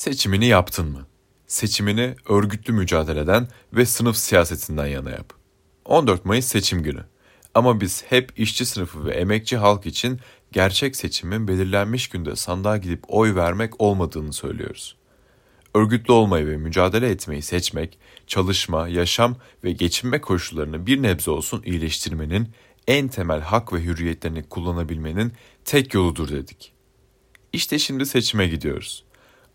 Seçimini yaptın mı? Seçimini örgütlü mücadeleden ve sınıf siyasetinden yana yap. 14 Mayıs seçim günü. Ama biz hep işçi sınıfı ve emekçi halk için gerçek seçimin belirlenmiş günde sandığa gidip oy vermek olmadığını söylüyoruz. Örgütlü olmayı ve mücadele etmeyi seçmek, çalışma, yaşam ve geçinme koşullarını bir nebze olsun iyileştirmenin, en temel hak ve hürriyetlerini kullanabilmenin tek yoludur dedik. İşte şimdi seçime gidiyoruz.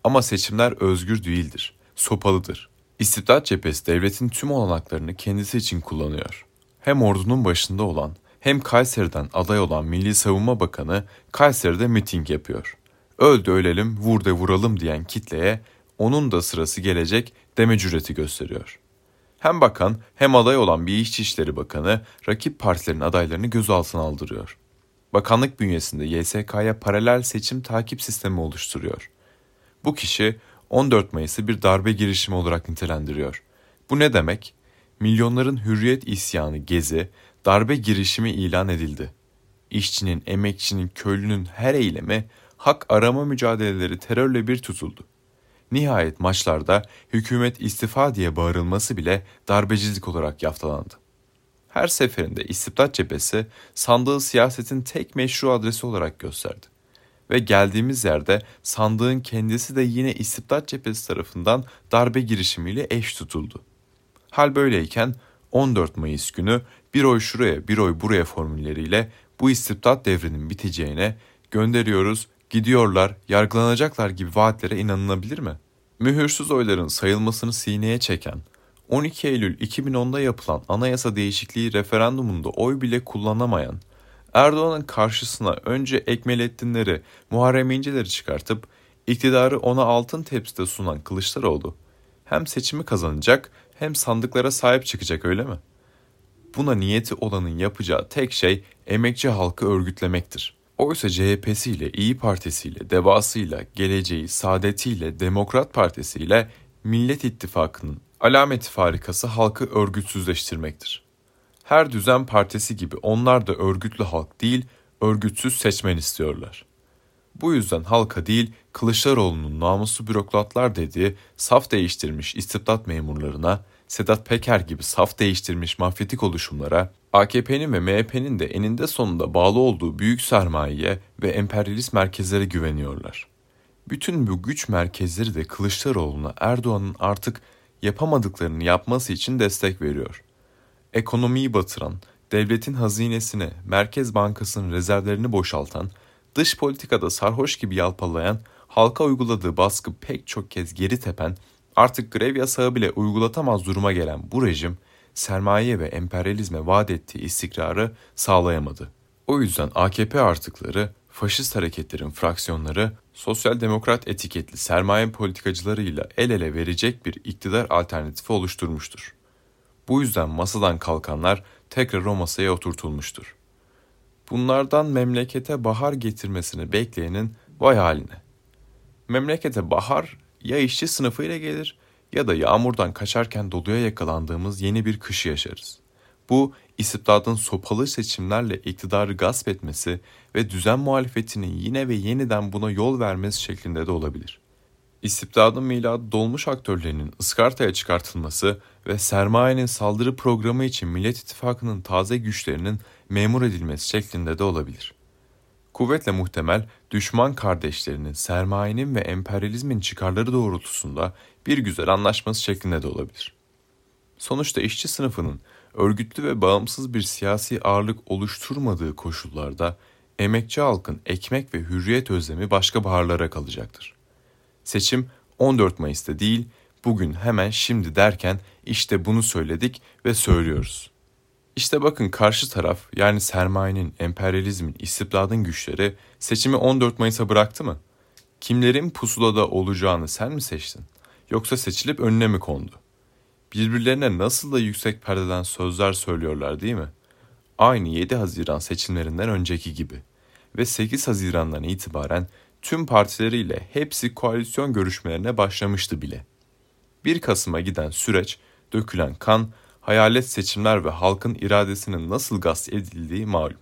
Ama seçimler özgür değildir, sopalıdır. İstibdat cephesi devletin tüm olanaklarını kendisi için kullanıyor. Hem ordunun başında olan hem Kayseri'den aday olan Milli Savunma Bakanı Kayseri'de miting yapıyor. Öldü ölelim, vur de vuralım diyen kitleye onun da sırası gelecek deme cüreti gösteriyor. Hem bakan hem aday olan bir İçişleri Bakanı rakip partilerin adaylarını gözaltına aldırıyor. Bakanlık bünyesinde YSK'ya paralel seçim takip sistemi oluşturuyor. Bu kişi 14 Mayıs'ı bir darbe girişimi olarak nitelendiriyor. Bu ne demek? Milyonların hürriyet isyanı gezi, darbe girişimi ilan edildi. İşçinin, emekçinin, köylünün her eylemi, hak arama mücadeleleri terörle bir tutuldu. Nihayet maçlarda hükümet istifa diye bağırılması bile darbecilik olarak yaftalandı. Her seferinde istibdat cephesi sandığı siyasetin tek meşru adresi olarak gösterdi. Ve geldiğimiz yerde sandığın kendisi de yine istibdat cephesi tarafından darbe girişimiyle eş tutuldu. Hal böyleyken 14 Mayıs günü bir oy şuraya bir oy buraya formülleriyle bu istibdat devrinin biteceğine gönderiyoruz, gidiyorlar, yargılanacaklar gibi vaatlere inanılabilir mi? Mühürsüz oyların sayılmasını sineye çeken, 12 Eylül 2010'da yapılan anayasa değişikliği referandumunda oy bile kullanamayan, Erdoğan'ın karşısına önce Ekmelettinleri, Muharrem İnceleri çıkartıp iktidarı ona altın tepside sunan Kılıçdaroğlu, hem seçimi kazanacak hem sandıklara sahip çıkacak öyle mi? Buna niyeti olanın yapacağı tek şey emekçi halkı örgütlemektir. Oysa CHP'siyle, İyi Partisi'yle, Devası'yla, Geleceği, Saadeti'yle, Demokrat Partisi'yle Millet İttifakı'nın alameti farikası halkı örgütsüzleştirmektir. Her düzen partisi gibi onlar da örgütlü halk değil, örgütsüz seçmen istiyorlar. Bu yüzden halka değil, Kılıçdaroğlu'nun namuslu bürokratlar dediği saf değiştirmiş istibdat memurlarına, Sedat Peker gibi saf değiştirmiş mafyatik oluşumlara, AKP'nin ve MHP'nin de eninde sonunda bağlı olduğu büyük sermayeye ve emperyalist merkezlere güveniyorlar. Bütün bu güç merkezleri de Kılıçdaroğlu'na Erdoğan'ın artık yapamadıklarını yapması için destek veriyor. Ekonomiyi batıran, devletin hazinesine, Merkez Bankası'nın rezervlerini boşaltan, dış politikada sarhoş gibi yalpalayan, halka uyguladığı baskı pek çok kez geri tepen, artık grev yasağı bile uygulatamaz duruma gelen bu rejim, sermaye ve emperyalizme vaat ettiği istikrarı sağlayamadı. O yüzden AKP artıkları, faşist hareketlerin fraksiyonları, sosyal demokrat etiketli sermaye politikacılarıyla el ele verecek bir iktidar alternatifi oluşturmuştur. Bu yüzden masadan kalkanlar tekrar o masaya oturtulmuştur. Bunlardan memlekete bahar getirmesini bekleyenin vay haline. Memlekete bahar ya işçi sınıfıyla gelir ya da yağmurdan kaçarken doluya yakalandığımız yeni bir kışı yaşarız. Bu istibdadın sopalı seçimlerle iktidarı gasp etmesi ve düzen muhalefetinin yine ve yeniden buna yol vermesi şeklinde de olabilir. İstibdadın miladı dolmuş aktörlerinin ıskartaya çıkartılması ve sermayenin saldırı programı için Millet İttifakı'nın taze güçlerinin memur edilmesi şeklinde de olabilir. Kuvvetle muhtemel düşman kardeşlerinin sermayenin ve emperyalizmin çıkarları doğrultusunda bir güzel anlaşması şeklinde de olabilir. Sonuçta işçi sınıfının örgütlü ve bağımsız bir siyasi ağırlık oluşturmadığı koşullarda emekçi halkın ekmek ve hürriyet özlemi başka baharlara kalacaktır. Seçim 14 Mayıs'ta değil, bugün hemen şimdi derken işte bunu söyledik ve söylüyoruz. İşte bakın karşı taraf yani sermayenin, emperyalizmin, istibdadın güçleri seçimi 14 Mayıs'a bıraktı mı? Kimlerin pusulada olacağını sen mi seçtin? Yoksa seçilip önüne mi kondu? Birbirlerine nasıl da yüksek perdeden sözler söylüyorlar değil mi? Aynı 7 Haziran seçimlerinden önceki gibi. Ve 8 Haziran'dan itibaren tüm partileriyle hepsi koalisyon görüşmelerine başlamıştı bile. 1 Kasım'a giden süreç, dökülen kan, hayalet seçimler ve halkın iradesinin nasıl gasp edildiği malum.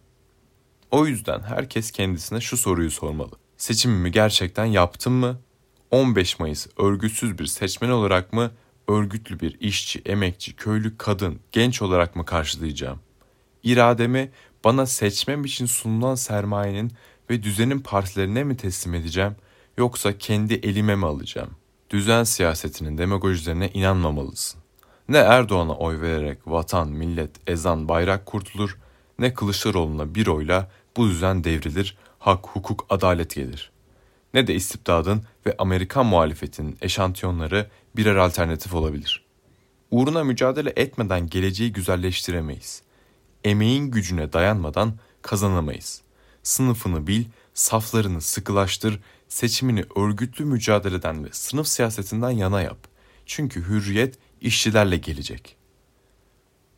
O yüzden herkes kendisine şu soruyu sormalı. Seçimimi gerçekten yaptım mı? 15 Mayıs örgütsüz bir seçmen olarak mı, örgütlü bir işçi, emekçi, köylü, kadın, genç olarak mı karşılayacağım? İrademi bana seçmem için sunulan sermayenin ve düzenin partilerine mi teslim edeceğim yoksa kendi elime mi alacağım? Düzen siyasetinin demagojilerine inanmamalısın. Ne Erdoğan'a oy vererek vatan, millet, ezan, bayrak kurtulur, ne Kılıçdaroğlu'na bir oyla bu düzen devrilir, hak, hukuk, adalet gelir. Ne de istibdadın ve Amerikan muhalefetinin eşantiyonları birer alternatif olabilir. Uğruna mücadele etmeden geleceği güzelleştiremeyiz. Emeğin gücüne dayanmadan kazanamayız. Sınıfını bil, saflarını sıkılaştır, seçimini örgütlü mücadeleden ve sınıf siyasetinden yana yap. Çünkü hürriyet işçilerle gelecek.''